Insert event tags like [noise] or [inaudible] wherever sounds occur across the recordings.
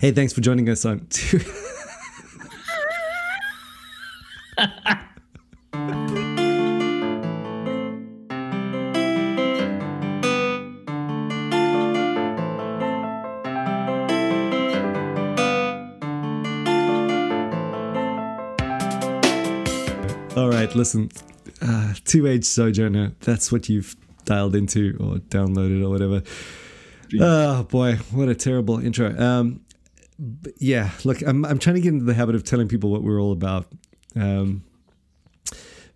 Hey, thanks for joining us on. [laughs] Two- All right, listen. Uh, Two Age Sojourner, that's what you've dialed into or downloaded or whatever. Oh boy, what a terrible intro. Um, yeah, look, I'm I'm trying to get into the habit of telling people what we're all about, um,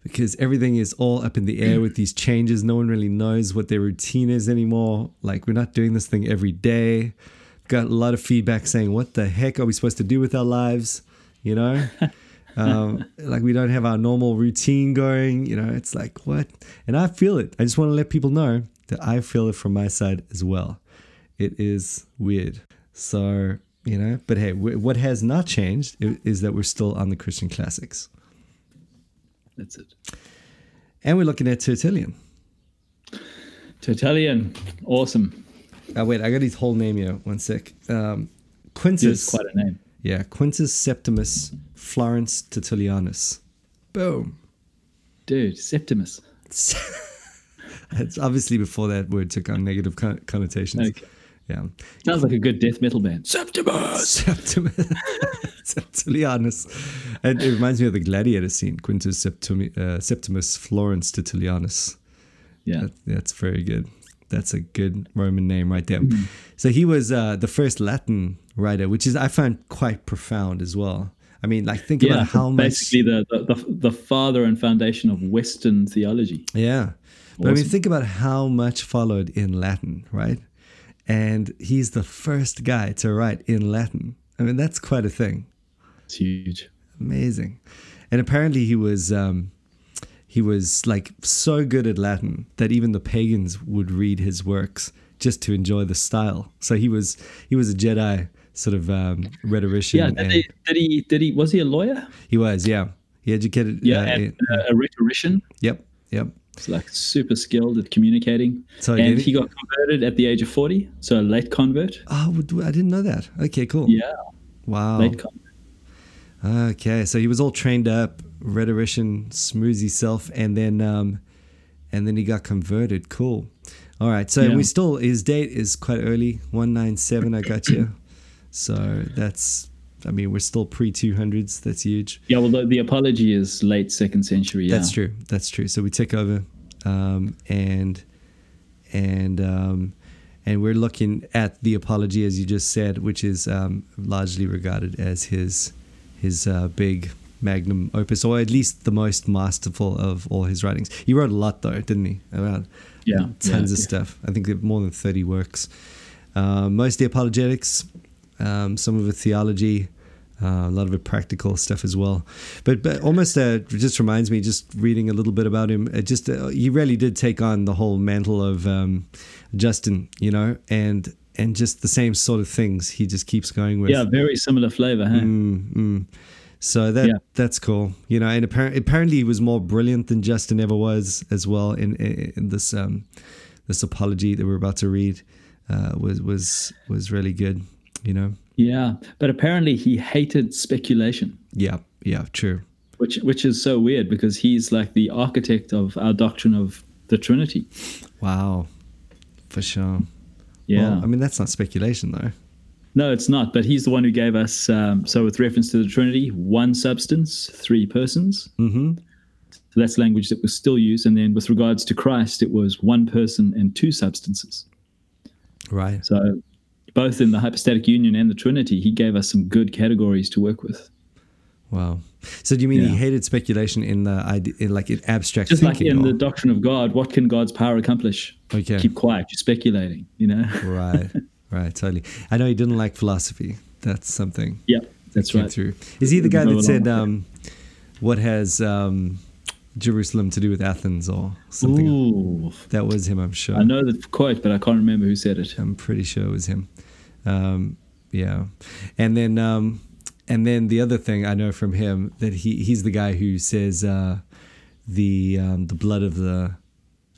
because everything is all up in the air with these changes. No one really knows what their routine is anymore. Like we're not doing this thing every day. Got a lot of feedback saying, "What the heck are we supposed to do with our lives?" You know. [laughs] um, like we don't have our normal routine going. You know, it's like what? And I feel it. I just want to let people know that I feel it from my side as well. It is weird. So you know, but hey, what has not changed is that we're still on the Christian classics, That's it. and we're looking at Tertullian. Tertullian, awesome. Oh wait, I got his whole name here. One sec. Um, Quintus. quite a name. Yeah, Quintus Septimus Florens Tertullianus. Boom. Dude, Septimus. [laughs] It's obviously before that word took on negative connotations. Okay. Yeah. Sounds like a good death metal band. Septimus. [laughs] Septimus [laughs] Tertullianus. And it reminds me of the gladiator scene, Quintus Septimi, uh, Septimus Florens Tertullianus. Yeah. That, that's very good. That's a good Roman name right there. Mm-hmm. So he was uh, the first Latin writer, which is I find quite profound as well. I mean, like think Yeah, about how much. basically the, the, the, the father and foundation of Western theology. Yeah. But I mean, think about how much followed in Latin, right? And he's the first guy to write in Latin. I mean, that's quite a thing. It's huge. Amazing. And apparently he was um, he was like so good at Latin that even the pagans would read his works just to enjoy the style. So he was he was a Jedi sort of um, rhetorician. Yeah, did he, did he? Did he? Was he a lawyer? he was, yeah. He educated. Yeah, uh, and uh, a rhetorician. yep, yep. He's like super skilled at communicating. So and he got converted at the age of forty, so a late convert. Oh, I didn't know that. Okay, cool. Yeah, Wow. late convert. Okay, so he was all trained up, rhetorician, smoozy self, and then um, and then he got converted. Cool. All right, so Yeah. we still his date is quite early, one nine seven. I got you. So that's, I mean, we're still pre two hundreds. That's huge. Yeah, well, the, the apology is late second century. Yeah. That's true. That's true. So we take over, um, and and um, and we're looking at the apology as you just said, which is um, largely regarded as his his uh, big magnum opus, or at least the most masterful of all his writings. He wrote a lot, though, didn't he? About Yeah, tons yeah, of yeah. stuff. I think more than thirty works. Uh, mostly apologetics, um, some of it theology, uh, a lot of practical stuff as well. But but almost uh, just reminds me, just reading a little bit about him. It just uh, he really did take on the whole mantle of um, Justin, you know, and and just the same sort of things he just keeps going with. Yeah, very similar flavor, huh? Mm, mm. So that Yeah. that's cool, you know. And apparently, apparently, he was more brilliant than Justin ever was as well. In in, in this um, this apology that we're about to read uh, was was was really good, you know. Yeah, but apparently he hated speculation, Yeah, yeah, true. which which is so weird because he's like the architect of our doctrine of the Trinity. Wow, for sure. Yeah. Well, I mean that's not speculation though. No, it's not. But he's the one who gave us. Um, so, with reference to the Trinity, one substance, three persons. Mm-hmm. So that's language that was still used. And then, with regards to Christ, it was one person and two substances. Right. So, both in the hypostatic union and the Trinity, he gave us some good categories to work with. Wow. So do you mean he hated speculation in the idea, in like in abstract Just like in or- the doctrine of God, what can God's power accomplish? okay. Keep quiet. You're speculating. You know. [laughs] right. Right. Totally. I know he didn't like philosophy. That's something. yeah, that's came right. through. Is he the guy that said, um, "What has um, Jerusalem to do with Athens?" or something? Ooh, That was him, I'm sure. I know the quote, but I can't remember who said it. I'm pretty sure it was him. Um, yeah, and then um, and then the other thing I know from him that he he's the guy who says uh, the um, the blood of the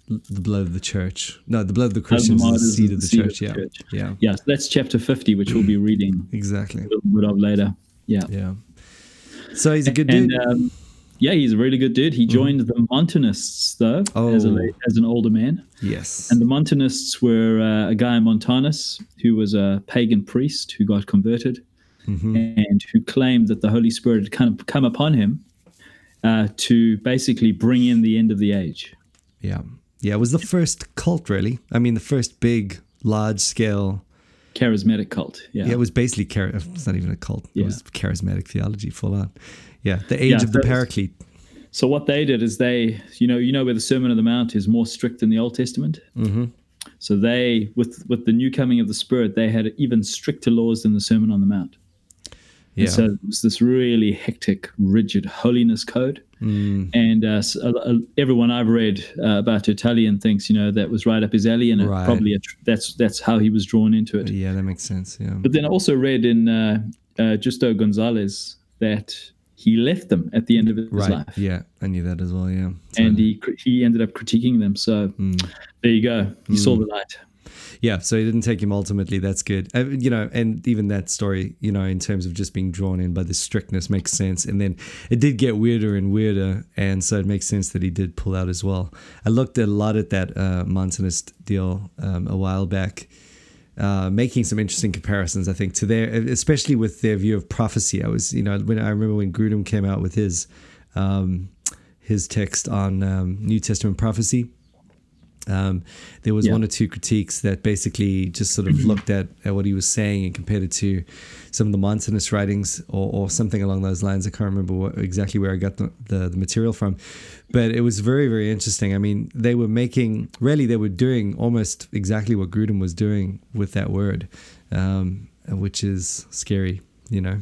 the blood of the church. No, the blood of the Christians is the seed of the, church. yeah. church. Yeah. Yeah, so that's chapter 50, which we'll be [clears throat] reading Exactly. a little bit of later. Yeah. Yeah. So he's a good And dude. Yeah, he's a really good dude. He joined the Montanists, though, as, a, Oh. as an older man. yes. And the Montanists were uh, a guy, Montanus, who was a pagan priest who got converted Mm-hmm. and who claimed that the Holy Spirit had kind of come upon him uh, to basically bring in the end of the age. yeah. Yeah. It was the first cult, really. I mean, the first big, large scale. Charismatic cult. Yeah. Yeah, it was basically char- it's not even a cult. It was charismatic theology, full on. Yeah, the age Yeah, of the Paraclete. So what they did is they, you know, you know where the Sermon on the Mount is more strict than the Old Testament. Mm-hmm. So they, with with the new coming of the Spirit, they had even stricter laws than the Sermon on the Mount. Yeah. And so it was this really hectic, rigid holiness code. Mm, And uh, s- uh, everyone I've read uh, about Tertullian thinks, you know, that was right up his alley, and Right. probably a tr- that's that's how he was drawn into it. yeah, that makes sense. Yeah. But then I also read in uh, uh, Justo Gonzalez that he left them at the end of his Right. life, Yeah, I knew that as well. Yeah. So- and he he ended up critiquing them. So Mm. there you go, you saw the light. Yeah, so it didn't take him ultimately. That's good. Uh, you know, and even that story, you know, in terms of just being drawn in by the strictness makes sense. And then it did get weirder and weirder. And so it makes sense that he did pull out as well. I looked a lot at that uh, Montanist deal um, a while back, uh, making some interesting comparisons, I think, to their, especially with their view of prophecy. I was, you know, when I remember when Grudem came out with his, um, his text on um, New Testament prophecy. Um, there was Yeah. one or two critiques that basically just sort of [clears throat] looked at, at what he was saying and compared it to some of the Montanist writings or, or something along those lines. I can't remember what, exactly where I got the, the, the material from, but it was very, very interesting. I mean, they were making, really, they were doing almost exactly what Grudem was doing with that word, um, which is scary, you know.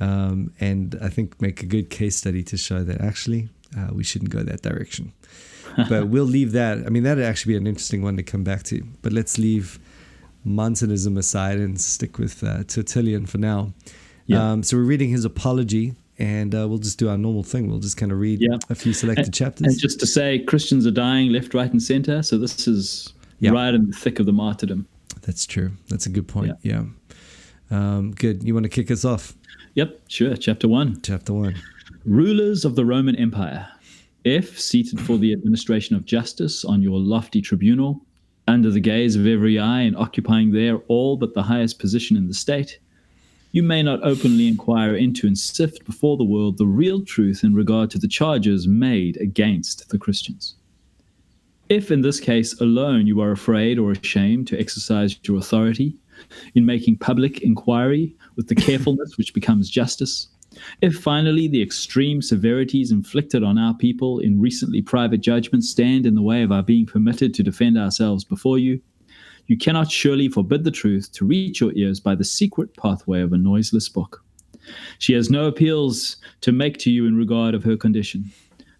Um, and I think make a good case study to show that actually uh, we shouldn't go that direction [laughs] but we'll leave that. I mean, that'd actually be an interesting one to come back to. But let's leave Montanism aside and stick with uh, Tertullian for now. Yeah. Um, so we're reading his apology, and uh, we'll just do our normal thing. We'll just kind of read Yeah. a few selected chapters. And just to say, Christians are dying left, right, and center. So this is Yeah. right in the thick of the martyrdom. That's true. That's a good point. Yeah. Um, good. You want to kick us off? Yep, sure. Chapter one. Chapter one. Rulers of the Roman Empire, if seated for the administration of justice on your lofty tribunal, under the gaze of every eye and occupying there all but the highest position in the state, you may not openly inquire into and sift before the world the real truth in regard to the charges made against the Christians. If in this case alone you are afraid or ashamed to exercise your authority in making public inquiry with the carefulness which becomes justice, if finally the extreme severities inflicted on our people in recently private judgments stand in the way of our being permitted to defend ourselves before you, you cannot surely forbid the truth to reach your ears by the secret pathway of a noiseless book. She has no appeals to make to you in regard of her condition,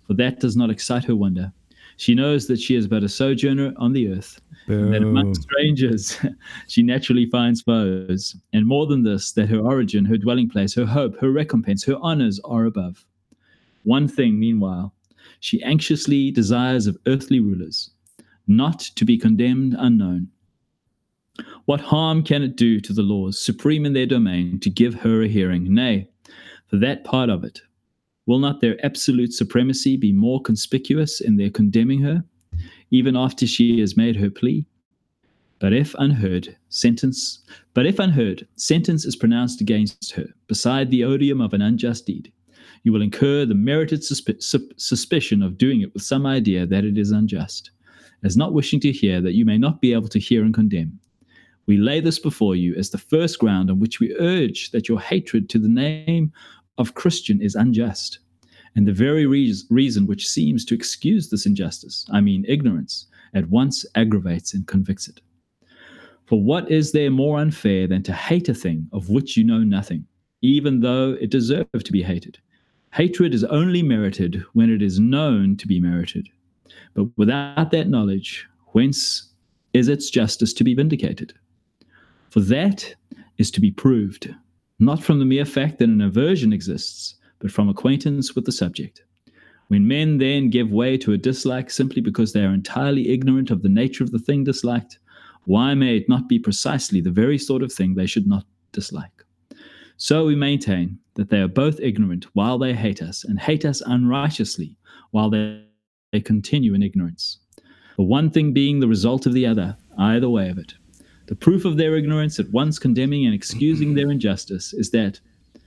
for that does not excite her wonder. She knows that she is but a sojourner on the earth, and that among strangers [laughs] she naturally finds foes. And more than this, that her origin, her dwelling place, her hope, her recompense, her honors are above. One thing, meanwhile, she anxiously desires of earthly rulers, not to be condemned unknown. What harm can it do to the laws, supreme in their domain, to give her a hearing? Nay, for that part of it, will not their absolute supremacy be more conspicuous in their condemning her, even after she has made her plea? But if unheard, sentence but if unheard, sentence is pronounced against her, beside the odium of an unjust deed. You will incur the merited sup- suspicion of doing it with some idea that it is unjust, as not wishing to hear that you may not be able to hear and condemn. We lay this before you as the first ground on which we urge that your hatred to the name of Christian is unjust. And the very reas- reason which seems to excuse this injustice, I mean ignorance, at once aggravates and convicts it. For what is there more unfair than to hate a thing of which you know nothing, even though it deserve to be hated? Hatred is only merited when it is known to be merited. But without that knowledge, whence is its justice to be vindicated? For that is to be proved, not from the mere fact that an aversion exists, but from acquaintance with the subject. When men then give way to a dislike simply because they are entirely ignorant of the nature of the thing disliked, why may it not be precisely the very sort of thing they should not dislike? So we maintain that they are both ignorant while they hate us, and hate us unrighteously while they, they continue in ignorance. The one thing being the result of the other, either way of it. The proof of their ignorance, at once condemning and excusing their injustice, is that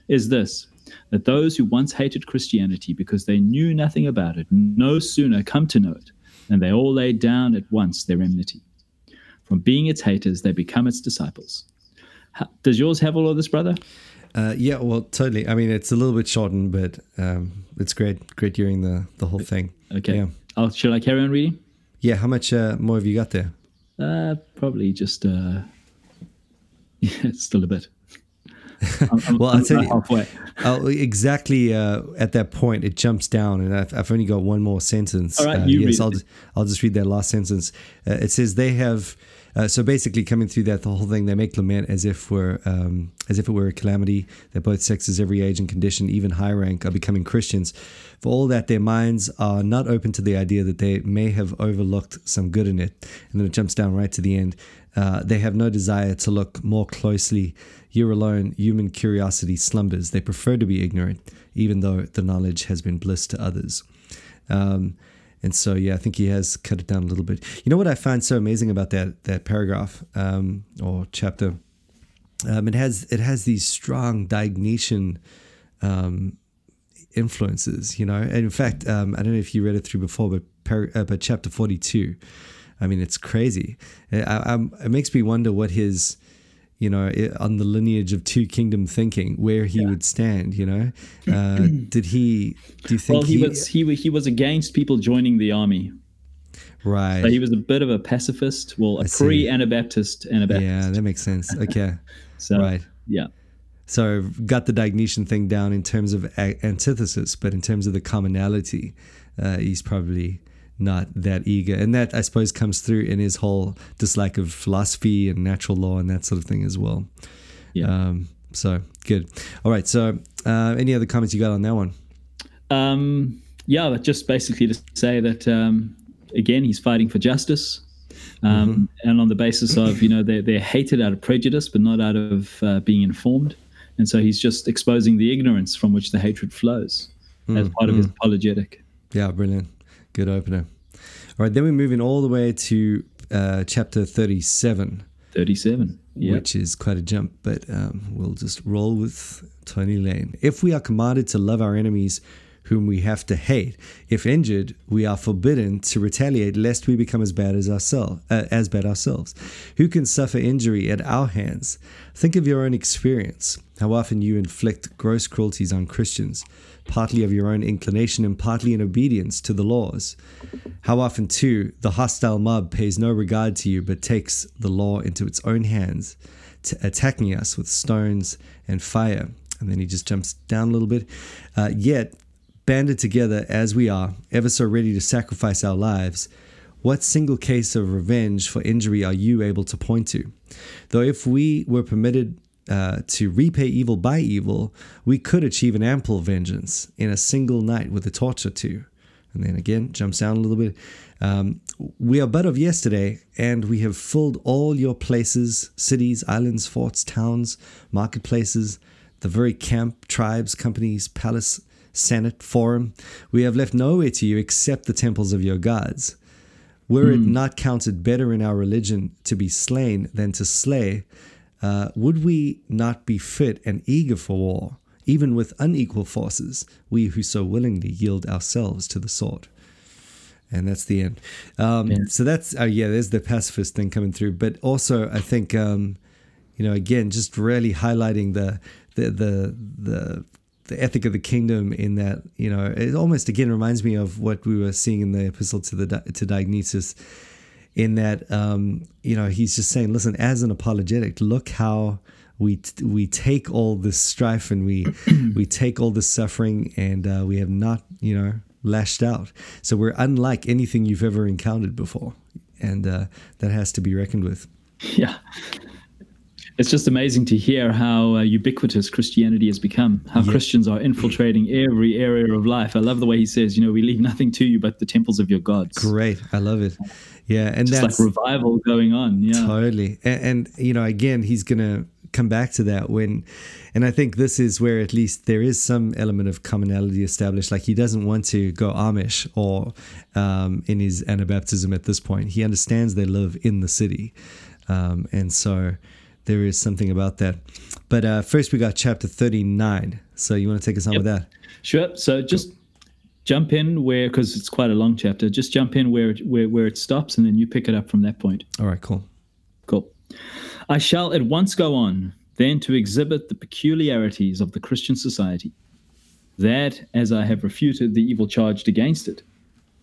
is this that those who once hated Christianity because they knew nothing about it no sooner come to know it than they all laid down at once their enmity. From being its haters, they become its disciples. How, does yours have all of this, brother? Uh, yeah, well, totally. I mean, it's a little bit shortened, but um, it's great, great hearing the the whole thing. Okay. Yeah. I'll, shall I carry on reading? Yeah. How much uh, more have you got there? Uh, probably just uh, [laughs] yeah, still a bit. I'm, I'm, well, I'll tell you, halfway. I'll, exactly uh, at that point, it jumps down, and I've, I've only got one more sentence. All right, uh, you yes, read I'll it. just, I'll just read that last sentence. Uh, it says they have. Uh, so basically, coming through that, the whole thing, they make lament as if we're um, as if it were a calamity that both sexes, every age and condition, even high rank, are becoming Christians. For all that, their minds are not open to the idea that they may have overlooked some good in it. And then it jumps down right to the end. Uh, they have no desire to look more closely. You're alone. Human curiosity slumbers. They prefer to be ignorant, even though the knowledge has been bliss to others. Um, and so, yeah, I think he has cut it down a little bit. You know what I find so amazing about that that paragraph um, or chapter? Um, it has it has these strong Diognetian um, influences. You know, and in fact, um, I don't know if you read it through before, but uh, but chapter forty two. I mean, it's crazy. I, I, it makes me wonder what his, you know, i- on the lineage of two kingdom thinking, where he would stand. You know, [clears throat] uh, did he? Do you think Well, he, was he he was against people joining the army. right? So he was a bit of a pacifist. Well, a see. pre-Anabaptist Anabaptist. yeah, that makes sense. Okay, [laughs] So right. yeah, So got the Diognetian thing down in terms of a- antithesis, but in terms of the commonality, uh, he's probably not that eager, and that I suppose comes through in his whole dislike of philosophy and natural law and that sort of thing as well. yeah. Um, so good. All right. So uh, any other comments you got on that one? Um, yeah, but just basically to say that um, again, he's fighting for justice, um, and on the basis of you know they're they're hated out of prejudice, but not out of uh, being informed, and so he's just exposing the ignorance from which the hatred flows as part of his apologetic. Yeah, brilliant. Good opener. All right. Then we move in all the way to uh, chapter thirty-seven. Thirty-seven. Yeah. which is quite a jump, but um, we'll just roll with Tony Lane. If we are commanded to love our enemies whom we have to hate, if injured, we are forbidden to retaliate lest we become as bad as ourselves, uh, as bad ourselves. Who can suffer injury at our hands? Think of your own experience. How often you inflict gross cruelties on Christians, partly of your own inclination and partly in obedience to the laws. How often, too, the hostile mob pays no regard to you but takes the law into its own hands, attacking us with stones and fire. And then he just jumps down a little bit. Uh, yet, banded together as we are, ever so ready to sacrifice our lives, what single case of revenge for injury are you able to point to? Though if we were permitted uh, to repay evil by evil, we could achieve an ample vengeance in a single night with a torch or two. And then again, jumps down a little bit. Um, we are but of yesterday, and we have filled all your places, cities, islands, forts, towns, marketplaces, the very camp, tribes, companies, palace, senate, forum. We have left nowhere to you except the temples of your gods. Were it not counted better in our religion to be slain than to slay, uh, would we not be fit and eager for war, even with unequal forces, we who so willingly yield ourselves to the sword? And that's the end. Um, So that's, uh, yeah, there's the pacifist thing coming through. But also, I think, um, you know, again, just really highlighting the, the, the, the, the ethic of the kingdom in that, you know, it almost again reminds me of what we were seeing in the epistle to the to Diognetus in that um, you know he's just saying, listen, as an apologetic, look how we we take all this strife and we [clears throat] we take all this suffering and uh, we have not you know lashed out. So we're unlike anything you've ever encountered before, and uh, that has to be reckoned with. Yeah. it's just amazing to hear how uh, ubiquitous Christianity has become, how yeah. Christians are infiltrating every area of life. I love the way he says, you know, we leave nothing to you but the temples of your gods. Great. I love it. Yeah. And just that's like revival going on. Yeah. Totally. And, and you know, again, he's to come back to that when, and I think this is where at least there is some element of commonality established. Like he doesn't want to go Amish or um, in his Anabaptism at this point. He understands they live in the city. Um, and so, there is something about that. But uh, first, we got chapter 39. So you want to take us on yep. with that? Sure. So just jump in where, because it's quite a long chapter, just jump in where, it, where, where it stops and then you pick it up from that point. All right, cool. Cool. I shall at once go on, then to exhibit the peculiarities of the Christian society, that, as I have refuted the evil charged against it,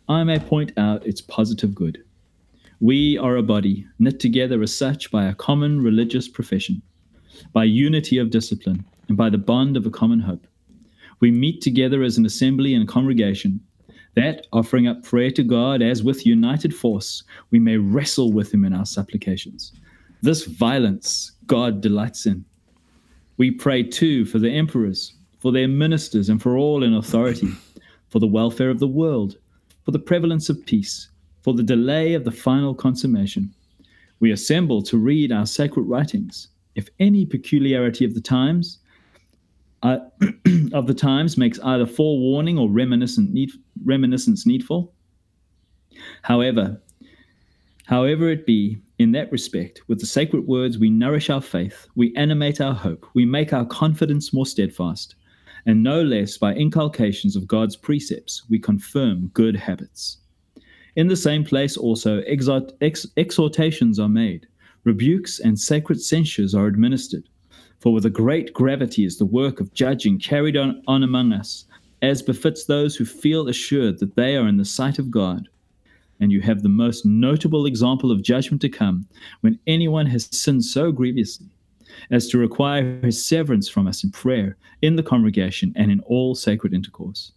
I may point out its positive good. We are a body, knit together as such by a common religious profession, by unity of discipline, and by the bond of a common hope. We meet together as an assembly and congregation, that, offering up prayer to God as with united force, we may wrestle with Him in our supplications. This violence God delights in. We pray too for the emperors, for their ministers, and for all in authority, for the welfare of the world, for the prevalence of peace for the delay of the final consummation. We assemble to read our sacred writings. If any peculiarity of the times uh, [clears throat] of the times makes either forewarning or reminiscent need, reminiscence needful. However, however it be, in that respect, with the sacred words we nourish our faith, we animate our hope, we make our confidence more steadfast, and no less by inculcations of God's precepts we confirm good habits. In the same place also exhort, ex, exhortations are made, rebukes and sacred censures are administered. For with a great gravity is the work of judging carried on, on among us, as befits those who feel assured that they are in the sight of God. And you have the most notable example of judgment to come when anyone has sinned so grievously as to require his severance from us in prayer, in the congregation, and in all sacred intercourse.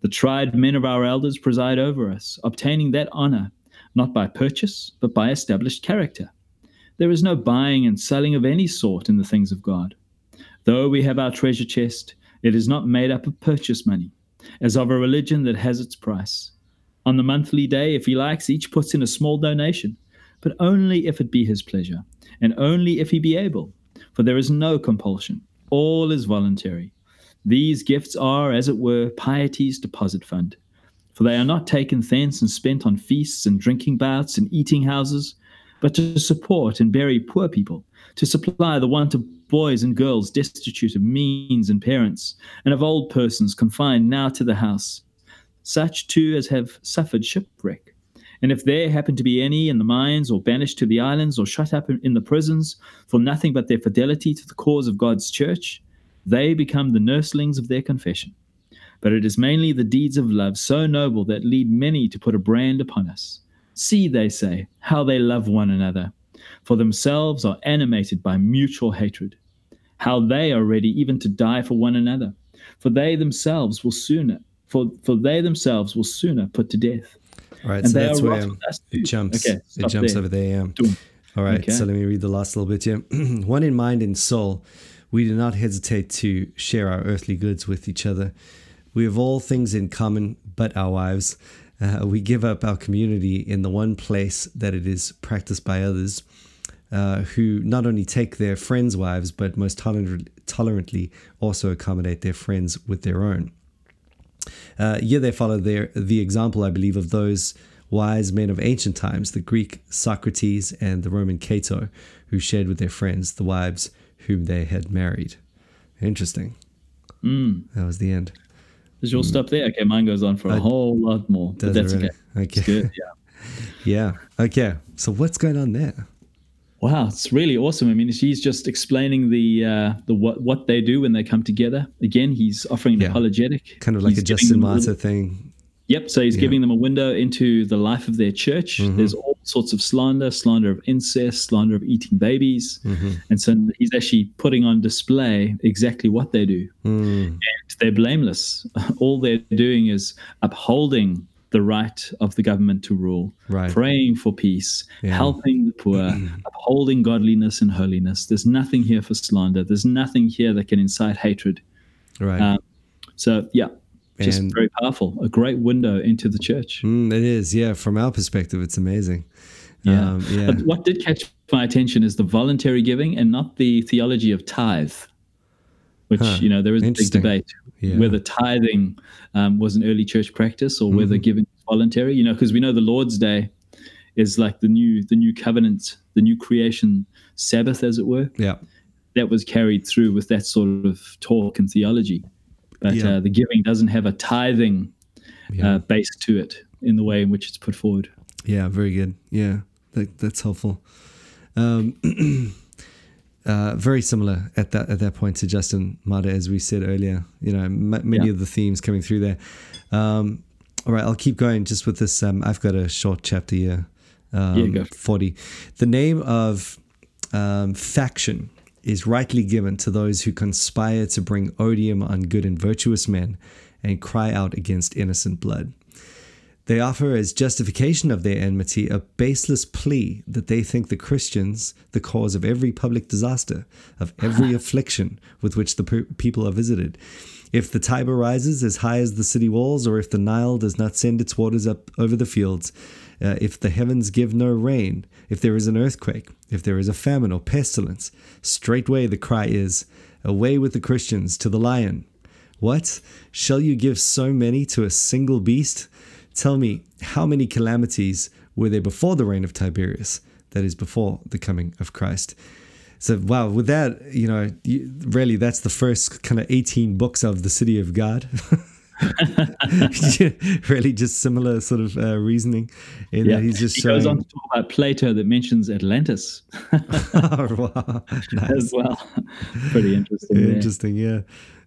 The tried men of our elders preside over us, obtaining that honor, not by purchase, but by established character. There is no buying and selling of any sort in the things of God. Though we have our treasure chest, it is not made up of purchase money, as of a religion that has its price. On the monthly day, if he likes, each puts in a small donation, but only if it be his pleasure, and only if he be able, for there is no compulsion. All is voluntary. These gifts are, as it were, piety's deposit fund. For they are not taken thence and spent on feasts and drinking bouts and eating houses, but to support and bury poor people, to supply the want of boys and girls destitute of means and parents, and of old persons confined now to the house, such too as have suffered shipwreck. And if there happen to be any in the mines, or banished to the islands, or shut up in the prisons, for nothing but their fidelity to the cause of God's church, they become the nurslings of their confession. But it is mainly the deeds of love so noble that lead many to put a brand upon us. See, they say, how they love one another, for themselves are animated by mutual hatred. How they are ready even to die for one another, for they themselves will sooner, for, for they themselves will sooner put to death. All right, and so that's where it jumps. Okay, it jumps there. over there. Yeah. All right, okay. so let me read the last little bit here. [clears throat] one in mind and soul we do not hesitate to share our earthly goods with each other. We have all things in common but our wives. Uh, we give up our community in the one place that it is practiced by others, uh, who not only take their friends' wives, but most tolerant, tolerantly also accommodate their friends with their own. Uh, here they follow their, the example, I believe, of those wise men of ancient times, the Greek Socrates and the Roman Cato, who shared with their friends the wives whom they had married. Interesting. Mm. That was the end. Does yours mm. stop there? Okay, mine goes on for a uh, whole lot more. But that's really? okay. Okay. [laughs] Yeah. yeah. Okay. So what's going on there? Wow, it's really awesome. I mean, he's just explaining the uh, the what what they do when they come together. Again, he's offering an yeah. apologetic, kind of like he's a Justin Martyr thing. Yep. So he's yeah. giving them a window into the life of their church. Mm-hmm. There's all sorts of slander, slander of incest, slander of eating babies. Mm-hmm. And so he's actually putting on display exactly what they do. Mm. And they're blameless. [laughs] All they're doing is upholding the right of the government to rule, Right. praying for peace, Yeah. helping the poor, [clears throat] upholding godliness and holiness. There's nothing here for slander. There's nothing here that can incite hatred. Right. Um, So, yeah, just And- very powerful. A great window into the church. Mm, it is. Yeah. From our perspective, it's amazing. Yeah. Um, yeah. What did catch my attention is the voluntary giving and not the theology of tithe, which, Huh. you know, there is a big debate Yeah. whether tithing um, was an early church practice or whether Mm-hmm. giving was voluntary, you know, because we know the Lord's Day is like the new the new covenant, the new creation Sabbath, as it were, yeah. that was carried through with that sort of talk and theology. But Yeah. uh, the giving doesn't have a tithing Yeah. uh, base to it in the way in which it's put forward. Yeah, very good. Yeah, that, that's helpful. Um, [clears throat] uh, very similar at that at that point to Justin Martyr, as we said earlier. You know, m- many Yeah. of the themes coming through there. Um, all right, I'll keep going just with this. Um, I've got a short chapter here. Um, Yeah, go. Forty. The name of um, faction is rightly given to those who conspire to bring odium on good and virtuous men, and cry out against innocent blood. They offer as justification of their enmity a baseless plea that they think the Christians the cause of every public disaster, of every [laughs] affliction with which the pe- people are visited. If the Tiber rises as high as the city walls, or if the Nile does not send its waters up over the fields, uh, if the heavens give no rain, if there is an earthquake, if there is a famine or pestilence, straightway the cry is, Away with the Christians to the lion. What? Shall you give so many to a single beast? Tell me, how many calamities were there before the reign of Tiberius? That is, before the coming of Christ. So, wow, with that, you know, really, that's the first kind of 18 books of the city of God. [laughs] [laughs] really, just similar sort of uh, reasoning. In that he's just he showing. goes on to talk about Plato that mentions Atlantis [laughs] oh, wow. [laughs] Nice. as well. Pretty interesting. Yeah, there. interesting yeah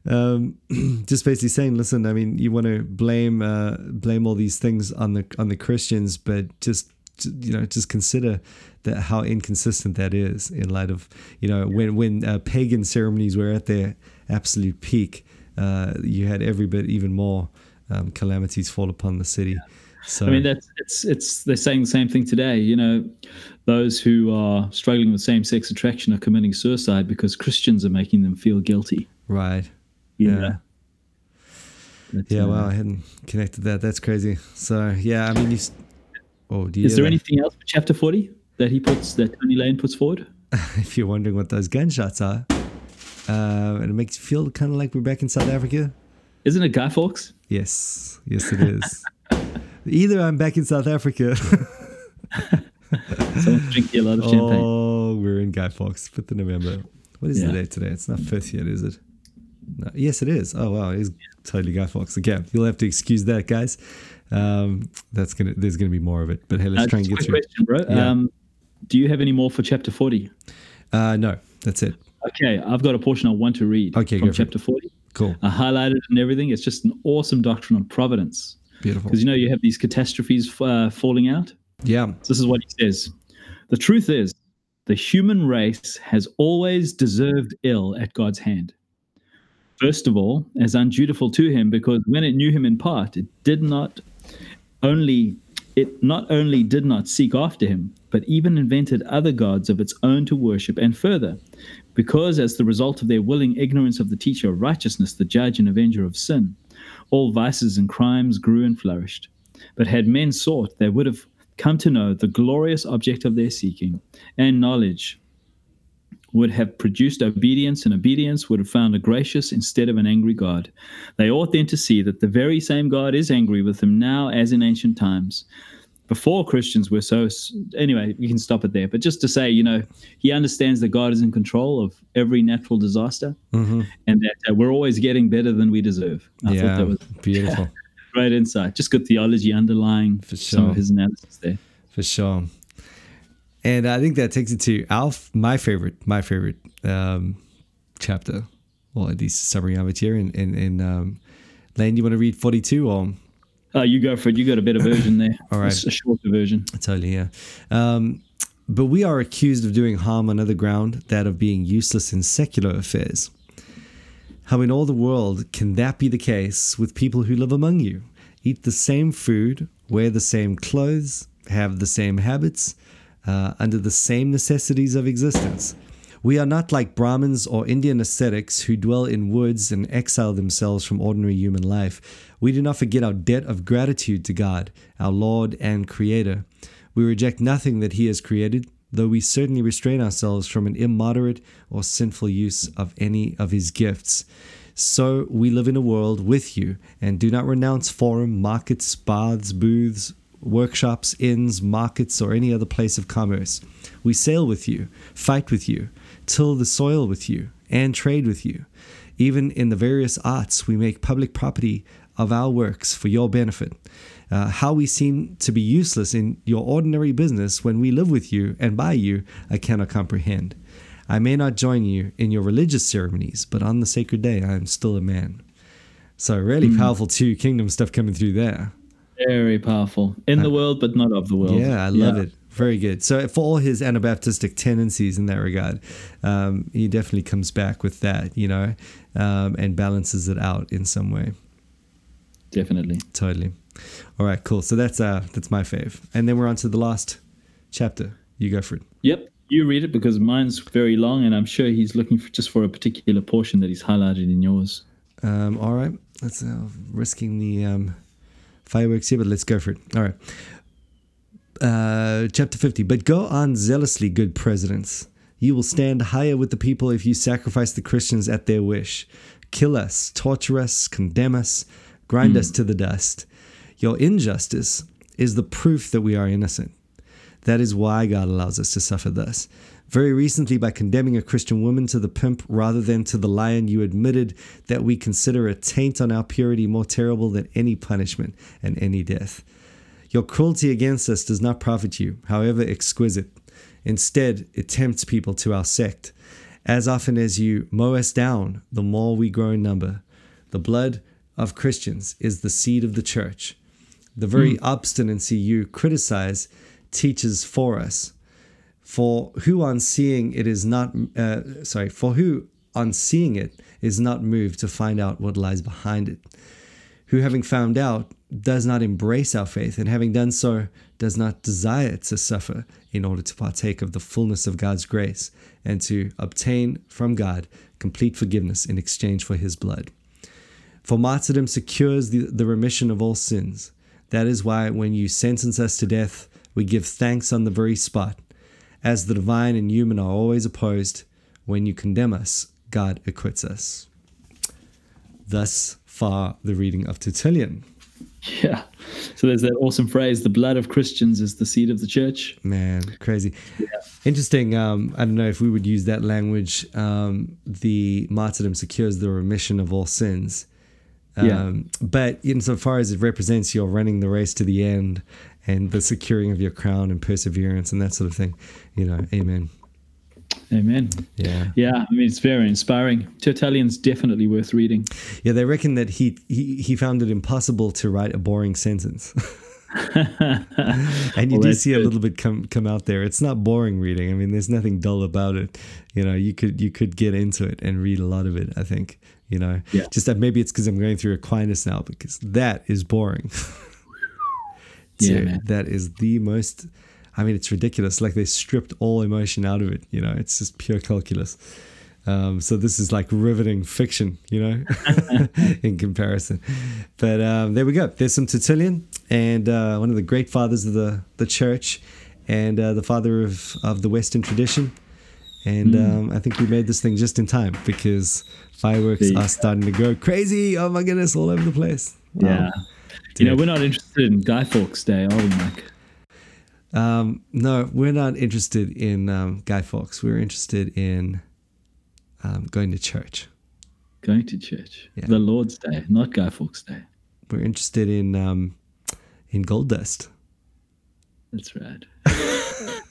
um, [clears throat] just basically saying listen i mean you want to blame uh, blame all these things on the on the christians but just you know just consider that how inconsistent that is in light of you know when when uh, pagan ceremonies were at their absolute peak uh, you had every bit even more um, calamities fall upon the city so I mean, that's it's it's they're saying the same thing today. You know, those who are struggling with same-sex attraction are committing suicide because Christians are making them feel guilty. right you Yeah. know. But, yeah uh, wow i hadn't connected that that's crazy so yeah i mean you oh do you Is there ever- anything else for chapter forty that he puts that Tony Lane puts forward? [laughs] if you're wondering what those gunshots are. Uh, and it makes you feel kind of like we're back in South Africa. Isn't it Guy Fawkes? Yes, yes, it is. [laughs] Either I'm back in South Africa. [laughs] Someone's drinking a lot of champagne. oh, we're in Guy Fawkes, 5th of November. What is the date today? It's not 5th yet, is it? No. Yes, it is. Oh, wow. It is totally Guy Fawkes. Again, you'll have to excuse that, guys. Um, that's gonna. There's gonna be more of it, but hey, let's Uh, try and get through. question, bro. Yeah. Um, do you have any more for chapter forty? Uh, no, that's it. Okay, I've got a portion I want to read Okay, from chapter forty. Cool, I highlighted it and everything. It's just an awesome doctrine on providence beautiful. because you know you have these catastrophes uh, falling out. Yeah, So this is what he says. The truth is, the human race has always deserved ill at God's hand. First of all, as undutiful to him, because when it knew him in part, it did not only it not only did not seek after him, but even invented other gods of its own to worship, and further, because as the result of their willing ignorance of the teacher of righteousness, the judge and avenger of sin, all vices and crimes grew and flourished. But had men sought, they would have come to know the glorious object of their seeking, and knowledge would have produced obedience, and obedience would have found a gracious instead of an angry God. They ought then to see that the very same God is angry with them now as in ancient times. Before Christians were so. Anyway, you can stop it there. But just to say, you know, he understands that God is in control of every natural disaster hmm and that uh, we're always getting better than we deserve. I thought yeah, that was [laughs] beautiful. great insight. Just good theology underlying For some of his analysis there. for sure. And I think that takes it to Alf, my favorite, my favorite um, chapter, or at least summary of it here. In in, in um, Lane, you want to read forty two or Uh, you go for it. You got a better version there. [laughs] All right. It's a shorter version. totally yeah. Um, but we are accused of doing harm on other ground, that of being useless in secular affairs. How in all the world can that be the case with people who live among you, eat the same food, wear the same clothes, have the same habits, uh, under the same necessities of existence. We are not like Brahmins or Indian ascetics who dwell in woods and exile themselves from ordinary human life. We do not forget our debt of gratitude to God, our Lord and Creator. We reject nothing that He has created, though we certainly restrain ourselves from an immoderate or sinful use of any of His gifts. So we live in a world with you and do not renounce forum, markets, baths, booths, workshops, inns, markets, or any other place of commerce. We sail with you, fight with you, till the soil with you, and trade with you. Even in the various arts, we make public property of our works for your benefit. Uh, how we seem to be useless in your ordinary business when we live with you and by you, I cannot comprehend. I may not join you in your religious ceremonies, but on the sacred day, I am still a man. So, really mm. powerful two kingdom stuff coming through there. Very powerful. In the uh, world, but not of the world. Yeah, I love yeah. it. Very good. So, for all his Anabaptistic tendencies in that regard, um, he definitely comes back with that, you know, um, and balances it out in some way. Definitely. Totally. All right, cool. So that's uh that's my fave. And then we're on to the last chapter. You go for it. Yep. You read it because mine's very long, and I'm sure he's looking for just for a particular portion that he's highlighted in yours. Um, all right. Let's uh, risking the um, fireworks here, but let's go for it. All right. Uh, chapter 50. But go on zealously, good presidents. You will stand higher with the people if you sacrifice the Christians at their wish. Kill us, torture us, condemn us, grind mm. us to the dust. Your injustice is the proof that we are innocent. That is why God allows us to suffer thus. Very recently, by condemning a Christian woman to the pimp rather than to the lion, you admitted that we consider a taint on our purity more terrible than any punishment and any death. Your cruelty against us does not profit you, however exquisite. Instead, it tempts people to our sect. As often as you mow us down, the more we grow in number. The blood of Christians is the seed of the church. The very mm. obstinacy you criticize teaches for us. For who on seeing it is not, uh, sorry, for who on seeing it is not moved to find out what lies behind it who, having found out, does not embrace our faith, and having done so, does not desire to suffer in order to partake of the fullness of God's grace and to obtain from God complete forgiveness in exchange for his blood. For martyrdom secures the, the remission of all sins. That is why, when you sentence us to death, we give thanks on the very spot. As the divine and human are always opposed, when you condemn us, God acquits us. Thus far the reading of Tertullian. Yeah. So there's that awesome phrase, the blood of Christians is the seed of the church. Man, crazy. Yeah. Interesting. Um, I don't know if we would use that language. Um, the martyrdom secures the remission of all sins. Um, yeah. But insofar as it represents your running the race to the end and the securing of your crown and perseverance and that sort of thing, you know, amen. Amen. Yeah. Yeah. I mean, it's very inspiring. Tertullian's definitely worth reading. Yeah, they reckon that he he, he found it impossible to write a boring sentence. [laughs] and you well, do see a little bit come come out there. It's not boring reading. I mean, there's nothing dull about it. You know, you could you could get into it and read a lot of it. I think. You know, yeah. just that maybe it's because I'm going through Aquinas now because that is boring. [laughs] yeah, man. that is the most I mean, it's ridiculous. Like they stripped all emotion out of it. You know, it's just pure calculus. Um, so this is like riveting fiction, you know, [laughs] [laughs] in comparison. But um, there we go. There's some Tertullian, and uh, one of the great fathers of the the church, and uh, the father of of the Western tradition. And mm. um, I think we made this thing just in time because fireworks are starting to go crazy. Oh my goodness, all over the place. Wow. Yeah. You know, we're not interested in Guy Fawkes Day, are we, Mike? Um, no, we're not interested in um, Guy Fawkes. We're interested in um, going to church. Going to church. Yeah. The Lord's Day, not Guy Fawkes Day. We're interested in um, in gold dust. That's right. [laughs]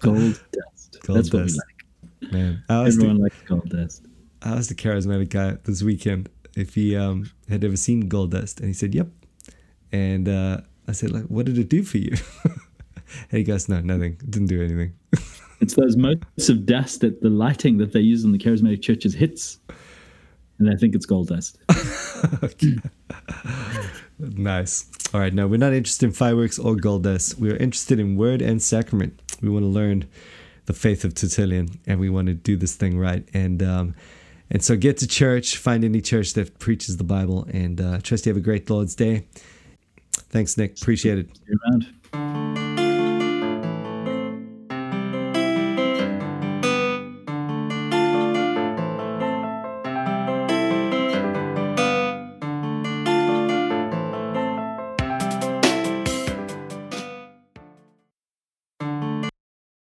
gold dust. Gold That's dust. what we like. Man, I was everyone the, likes gold dust. I was the charismatic guy this weekend. If he um, had ever seen gold dust, and he said, "Yep, and uh, I said, like, what did it do for you? [laughs] and he goes, no, nothing. It didn't do anything. [laughs] it's those motes of dust that the lighting that they use in the charismatic churches hits. And I think it's gold dust. [laughs] nice. All right. No, we're not interested in fireworks or gold dust. We are interested in word and sacrament. We want to learn the faith of Tertullian, and we want to do this thing right. And um, and so get to church, find any church that preaches the Bible, and uh, trust you have a great Lord's Day. Thanks, Nick. Appreciate it.